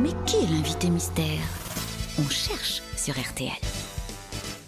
Mais qui est l'invité mystère? On cherche sur RTL.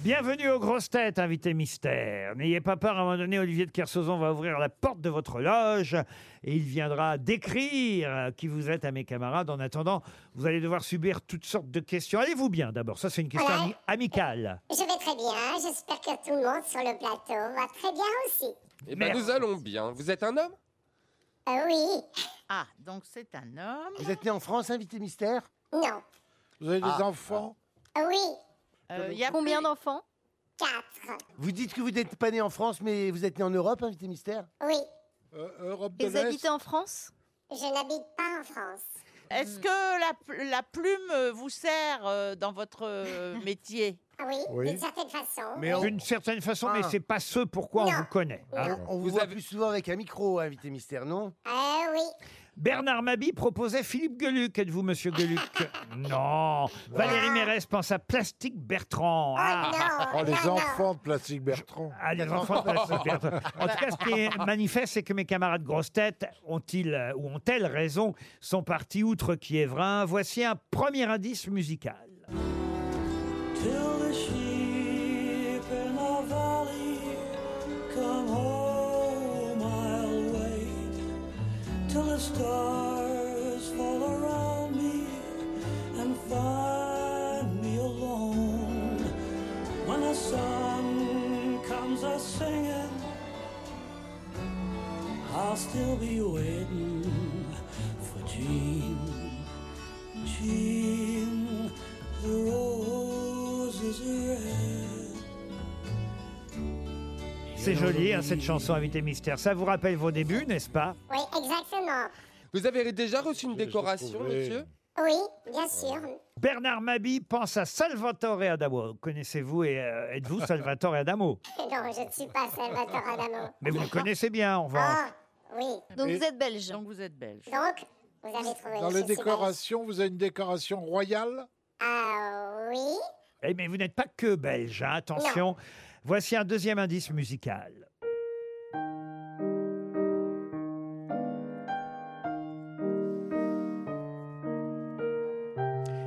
Bienvenue aux grosses têtes, invité mystère. N'ayez pas peur, à un moment donné, Olivier de Kersauzon va ouvrir la porte de votre loge et il viendra décrire qui vous êtes à mes camarades. En attendant, vous allez devoir subir toutes sortes de questions. Allez-vous bien d'abord? Ça, c'est une question ami- amicale. Je vais très bien, j'espère que tout le monde sur le plateau va très bien aussi. Eh ben, nous allons bien. Vous êtes un homme? Euh, oui, Ah, donc c'est un homme. Vous êtes né en France, invité mystère? Non, Vous avez des Ah. enfants? Euh, oui, Euh, il y a Combien plus- d'enfants? Quatre, Vous dites que vous n'êtes pas né en France, mais vous êtes né en Europe, invité mystère? Oui. Europe Et vous habitez en France? Je n'habite pas en France. Est-ce que la, pl- la plume euh, vous sert euh, dans votre euh, métier? Ah oui, Oui. d'une certaine façon. Mais on- D'une certaine façon, mais Ah. c'est pas ce pourquoi on Non. vous connaît. hein. On, vous, Vous voit avez- plus souvent avec un micro, invité mystère, non? Euh, oui, Bernard Mabi proposait Philippe Gueluc. Êtes-vous Monsieur Gueluc? Non. Valérie Mérès pense à Plastique Bertrand. oh Ah. non, Oh, les non, non. enfants de Plastique Bertrand. Ah, les enfants de Plastique Bertrand. En tout cas, ce qui est manifeste, c'est que mes camarades grosses têtes ont-ils euh, ou ont-elles raison sont partis outre Kievrin. Voici un premier indice musical. Till the sheep in the valley come home, I'll wait till the stars fall around me and find me alone. When the sun comes a singing, I'll still be waiting C'est joli, hein, cette chanson Invité Mystère. Ça vous rappelle vos débuts, n'est-ce pas Oui, exactement. Vous avez déjà reçu une décoration, monsieur Oui, bien sûr. Bernard Mabi pense à Salvatore Adamo. Connaissez-vous et euh, êtes-vous Salvatore Adamo Non, je ne suis pas Salvatore Adamo. Mais vous le connaissez bien, en revanche. Ah, oui. Donc Et- vous êtes belge. Donc vous êtes belge. Donc, vous avez trouvé Dans je les suis décorations, vous avez une décoration royale belge. Ah, oui. Eh, mais vous n'êtes pas que belge, hein, attention. Voici un deuxième indice musical.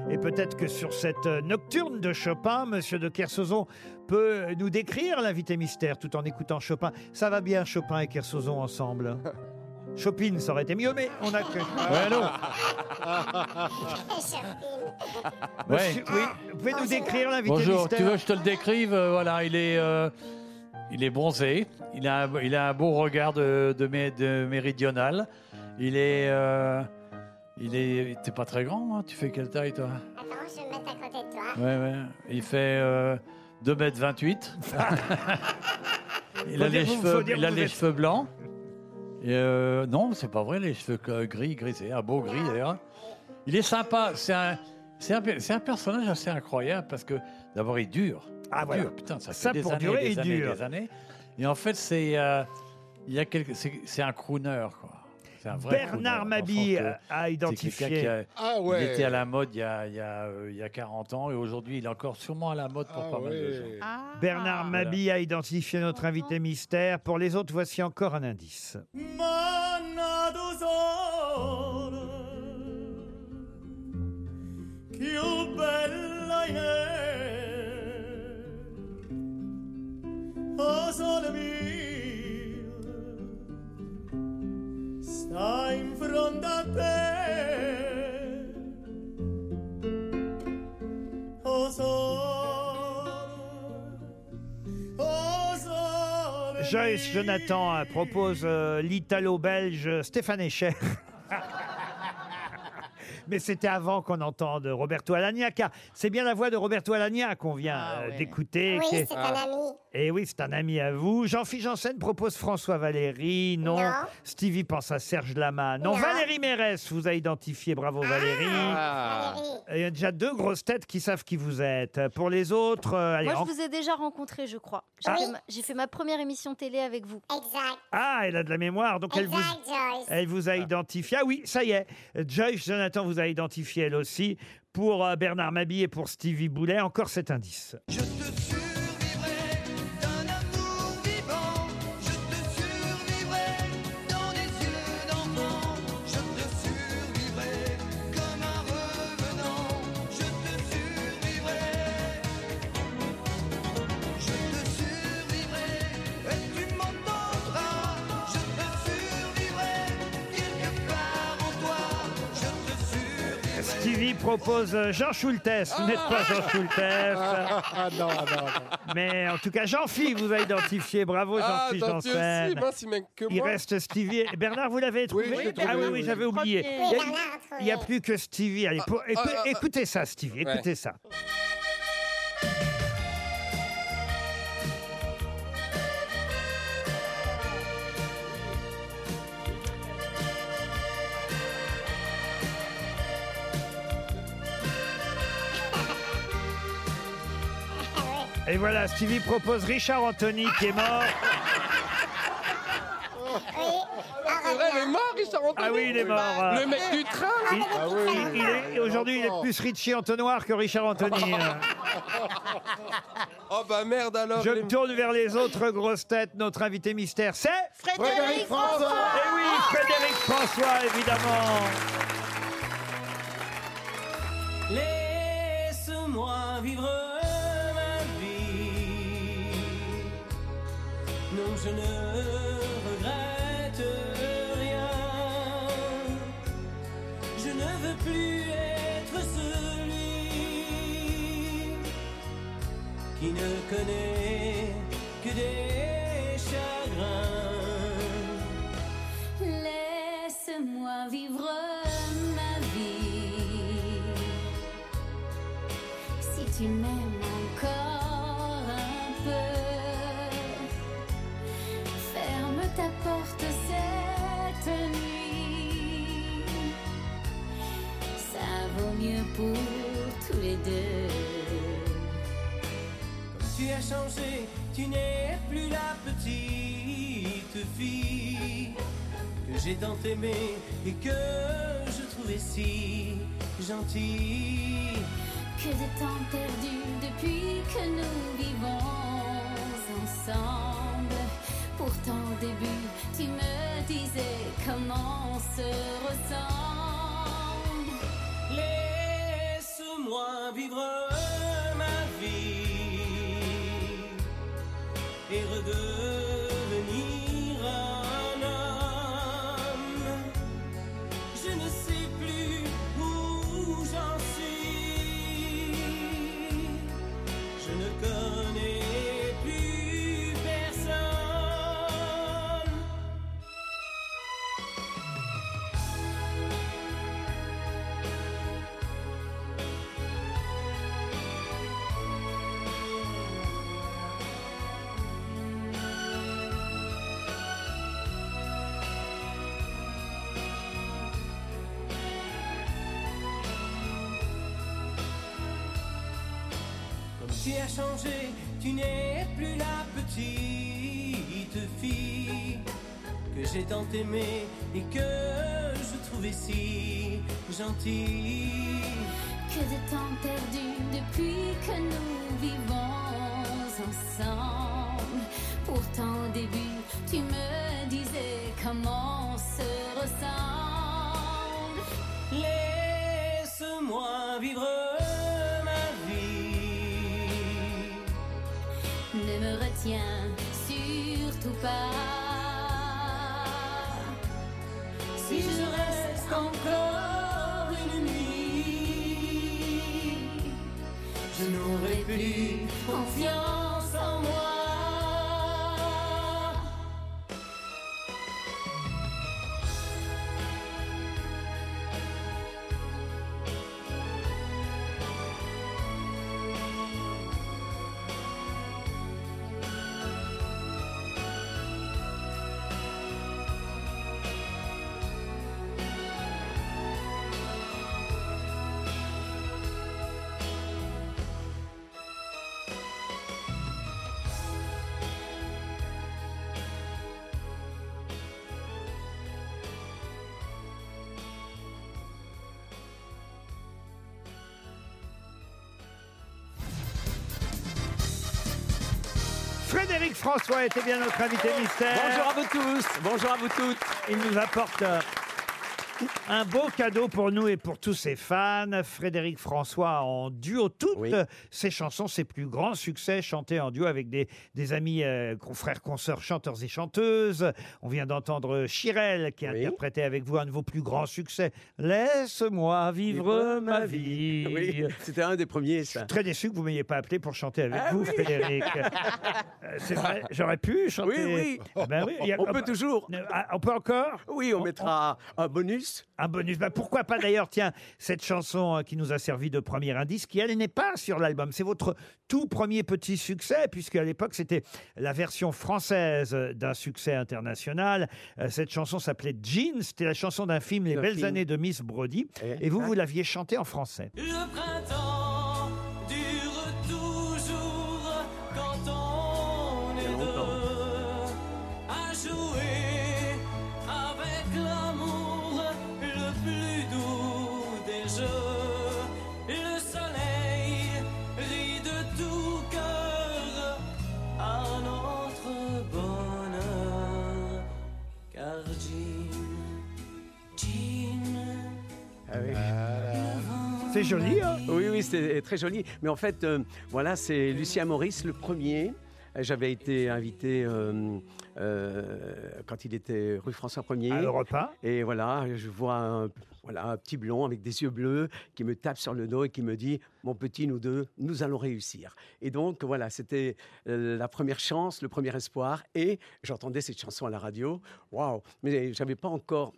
Et peut-être que sur cette nocturne de Chopin, Monsieur de Kersauzon peut nous décrire l'invité mystère tout en écoutant Chopin. Ça va bien, Chopin et Kersauzon ensemble. Chopin, ça aurait été mieux, mais on a que. Ouais, non. Monsieur- oui, vous pouvez nous décrire l'invité Bonjour, mystère tu veux que je te le décrive Euh, Voilà, il est, euh, il est bronzé, il a, un- il a un beau regard de, de, mé- de méridional. Il est, euh, il est, t'es pas très grand, hein tu fais quelle taille toi? Attends, je vais me mettre à côté de toi. Ouais, ouais. Il fait euh, 2m28. il Faut a dire les vous- faut cheveux, dire il a vous les êtes- cheveux blancs. Et euh, non, c'est pas vrai, les cheveux gris, gris, c'est un beau gris d'ailleurs. Il est sympa, c'est un, c'est un, c'est un personnage assez incroyable parce que d'abord il dure. Ah, Il voilà. dure, putain, ça fait des pour années, durer, des il années, dure. des années. Et en fait, c'est, euh, il y a quelque, c'est, c'est un crooner quoi. C'est un vrai Bernard crooner, dans le Mabi sens que a identifié. qui a- Ah il ouais était à la mode il y a, il y a, euh, il y a 40 ans et aujourd'hui il est encore sûrement à la mode pour Ah pas mal de gens. Ah. Bernard Mabi a identifié notre invité mystère. Pour les autres, voici encore un indice. Joyce Jonathan propose euh, l'italo-belge Stéphane Echer. Mais c'était avant qu'on entende Roberto Alagna, car c'est bien la voix de Roberto Alagna qu'on vient Ah euh, d'écouter. Oui, qui est- c'est un ami. Et oui, c'est un ami à vous. Jean-Philippe Janssen propose François Valéry. Non. Non. Stevie pense à Serge Lama. Non. Non. Valérie Mérès vous a identifié. Bravo Valérie. Ah. Valérie. Il y a déjà deux grosses têtes qui savent qui vous êtes. Pour les autres, euh, allez, Moi, en- je vous ai déjà rencontré, je crois. J'ai Ah. fait, ma- j'ai fait ma première émission télé avec vous. Exact. ah, elle a de la mémoire, donc elle vous, Exact, Joyce. elle vous a identifié. Ah oui, ça y est. Joyce Jonathan vous a identifié elle aussi. Pour euh, Bernard Mabie et pour Stevie Boulet, encore cet indice. Je te Stevie propose Jean Schultes. Vous n'êtes pas Jean Schultes. Ah non, non, non. Mais en tout cas, Jean-Phi vous a identifié. Bravo Ah, Jean-Phi aussi, mince, il manque que Il moi. reste Stevie. et- Bernard, vous l'avez trouvé je l'ai trouvé, Ah oui, oui, oui. j'avais oublié. Il y a-. Il n'y a plus que Stevie. Allez, pour- écou- ah, ah. écoutez ça, Stevie. Ouais. Écoutez ça. Et voilà, Stevie propose Richard Anthony qui est mort. C'est vrai, il est mort, Richard Anthony Ah oui, il est mort. euh, Le mec du train, Il, Ah oui. il- il est, aujourd'hui, il est plus Richie Entonnoir que Richard Anthony. Oh bah merde alors. Je il me tourne vers les autres grosses têtes. Notre invité mystère, c'est Frédéric François. Eh oui, Frédéric François, évidemment. Non, je fille que j'ai tant aimée et que je trouvais si gentille. Que de temps perdu depuis que nous vivons ensemble. Pourtant au début, tu me disais comment on se ressemble. Laisse-moi vivre ma vie et redevenir tu as changé, tu n'es plus la petite fille que j'ai tant aimée et que je trouvais si gentille. Que de temps perdu depuis que nous vivons ensemble. Pourtant au début, tu me disais comment on se ressemble. Laisse-moi Retiens surtout pas. Si je reste encore une nuit, je n'aurai plus confiance Frédéric François était bien notre invité mystère. Bonjour à vous tous, bonjour à vous toutes. Il nous apporte euh, Un beau cadeau pour nous et pour tous ses fans. Frédéric François en duo. Toutes ses chansons, ses plus grands succès, chantés en duo avec des, des amis, euh, confrères, consoeurs, chanteurs et chanteuses. On vient d'entendre Chirel qui a interprété avec vous un de vos plus grands succès. Laisse-moi vivre ma vie. Oui, c'était un des premiers, ça. Très déçu que vous m'ayez pas appelé pour chanter avec Ah vous, oui. Frédéric. Euh, C'est vrai, j'aurais pu chanter. Oui, oui. Ah ben oui, il y a- On peut toujours. Ah, on peut encore Oui, on mettra un bonus. Un bonus. Bah, pourquoi pas d'ailleurs, tiens, cette chanson euh, qui nous a servi de premier indice, qui elle n'est pas sur l'album. C'est votre tout premier petit succès, puisque à l'époque c'était la version française euh, d'un succès international. Euh, Cette chanson s'appelait Jean. C'était la chanson d'un film, Les D'un belles film. années de Miss Brody. Et vous, vous l'aviez chanté en français. Le printemps dure toujours quand on est deux à jouer C'est joli, hein Oui, oui, c'est très joli. Mais en fait, euh, voilà, c'est Lucien Maurice, le premier. Euh, J'avais été invité euh, euh, quand il était rue François 1er. À Europe 1. Et voilà, je vois un, voilà, un petit blond avec des yeux bleus qui me tape sur le dos et qui me dit Mon petit, nous deux, nous allons réussir. Et donc, voilà, c'était euh, la première chance, le premier espoir. Et j'entendais cette chanson à la radio. Waouh Mais j'avais pas encore.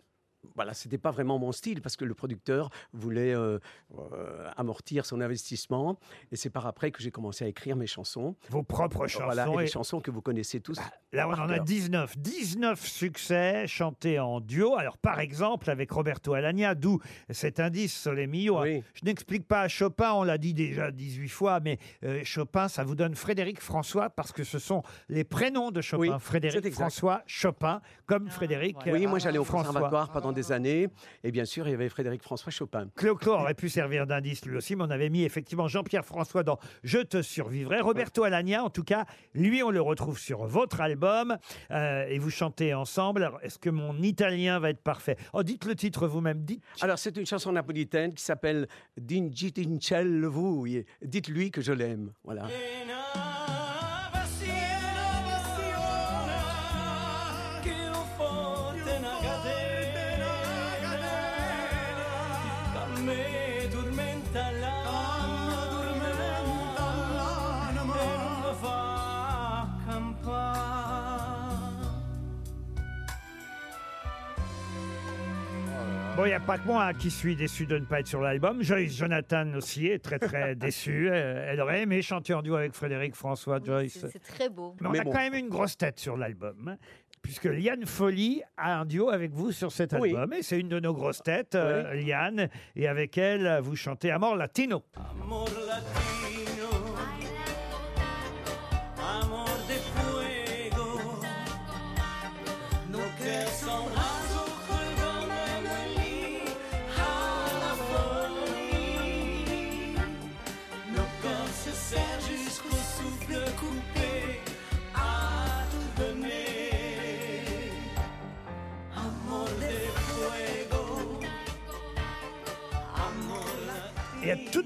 Voilà, c'était pas vraiment mon style parce que le producteur voulait euh, euh, amortir son investissement et c'est par après que j'ai commencé à écrire mes chansons. Vos propres Voilà, chansons et et- les chansons que vous connaissez tous. Là, on en a cœur. 19. 19 succès chantés en duo. Alors, par exemple, avec Roberto Alagna, d'où cet indice Sole Mio. Je n'explique pas à Chopin, on l'a dit déjà 18 fois, mais euh, Chopin, ça vous donne Frédéric François parce que ce sont les prénoms de Chopin. Oui, Frédéric. François Chopin, comme Frédéric Oui, euh, moi j'allais au François. conservatoire pendant des années et bien sûr il y avait Frédéric François Chopin. Clo-Clo aurait pu servir d'indice lui aussi, mais on avait mis effectivement Jean-Pierre François dans Je te survivrai. Roberto Alagna, en tout cas, lui, on le retrouve sur votre album euh, et vous chantez ensemble. Alors, est-ce que mon italien va être parfait? Oh, dites le titre vous-même. Dites. Alors c'est une chanson napolitaine qui s'appelle Dingi Tincel Vui. Dites-lui que je l'aime. Voilà. Bon, il n'y a pas que moi hein, qui suis déçu de ne pas être sur l'album. Joyce Jonathan aussi est très très déçue. Euh, Elle aurait aimé chanter en duo avec Frédéric François, Joyce. C'est très beau. Mais on a quand même une grosse tête sur l'album. hein, Puisque Liane Folly a un duo avec vous sur cet Oui. album. Et c'est une de nos grosses têtes, euh, Liane. Et avec elle, vous chantez Amor Latino. Amor latino,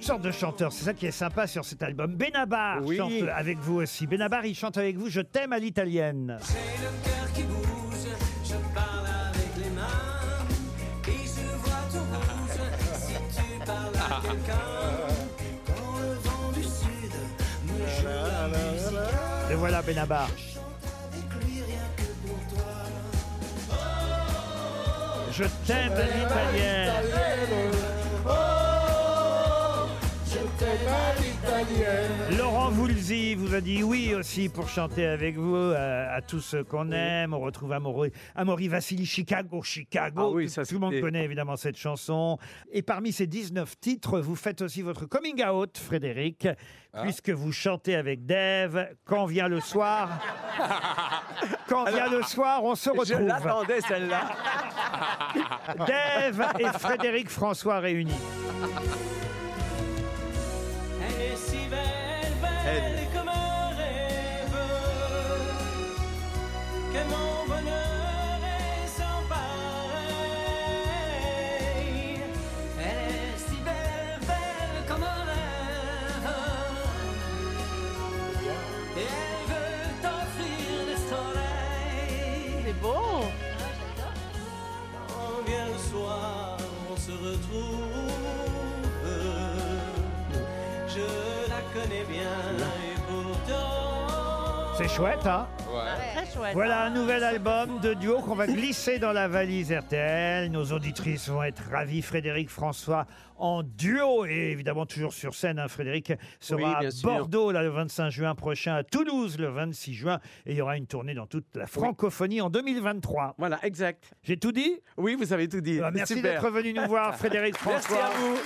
sortes de chanteurs, c'est ça qui est sympa sur cet album. Benabar Oui. chante avec vous aussi. Benabar, il chante avec vous Je t'aime à l'italienne. J'ai le cœur qui bouge, je parle avec les mains et je vois tout rouge si tu parles à quelqu'un. Quand le vent du sud me joue la musique, Et voilà Benabar. avec lui rien que pour toi. Je t'aime à l'italienne. Laurent Voulzy vous a dit oui aussi pour chanter avec vous euh, à tous ceux qu'on aime. On retrouve Amaury, Amaury Vassili, Chicago, Chicago. Ah oui, tout, ça, tout le monde c'était- connaît évidemment cette chanson. Et parmi ces 19 titres, vous faites aussi votre coming out, Frédéric, puisque vous chantez avec Dave. Quand vient le soir, quand vient le soir, on se Je retrouve. l'attendais celle-là. Dave et Frédéric François réunis. que mon chouette, hein Très chouette. Voilà un nouvel album de duo qu'on va glisser dans la valise RTL. Nos auditrices vont être ravies. Frédéric François en duo et évidemment toujours sur scène. hein. Frédéric sera Oui, à sûr. Bordeaux là, le 25 juin prochain, à Toulouse le 26 juin et il y aura une tournée dans toute la francophonie en 2023. Voilà, exact. J'ai tout dit? Oui, vous avez tout dit. Ah, Merci Super. d'être venu nous voir, Frédéric Merci François. à vous.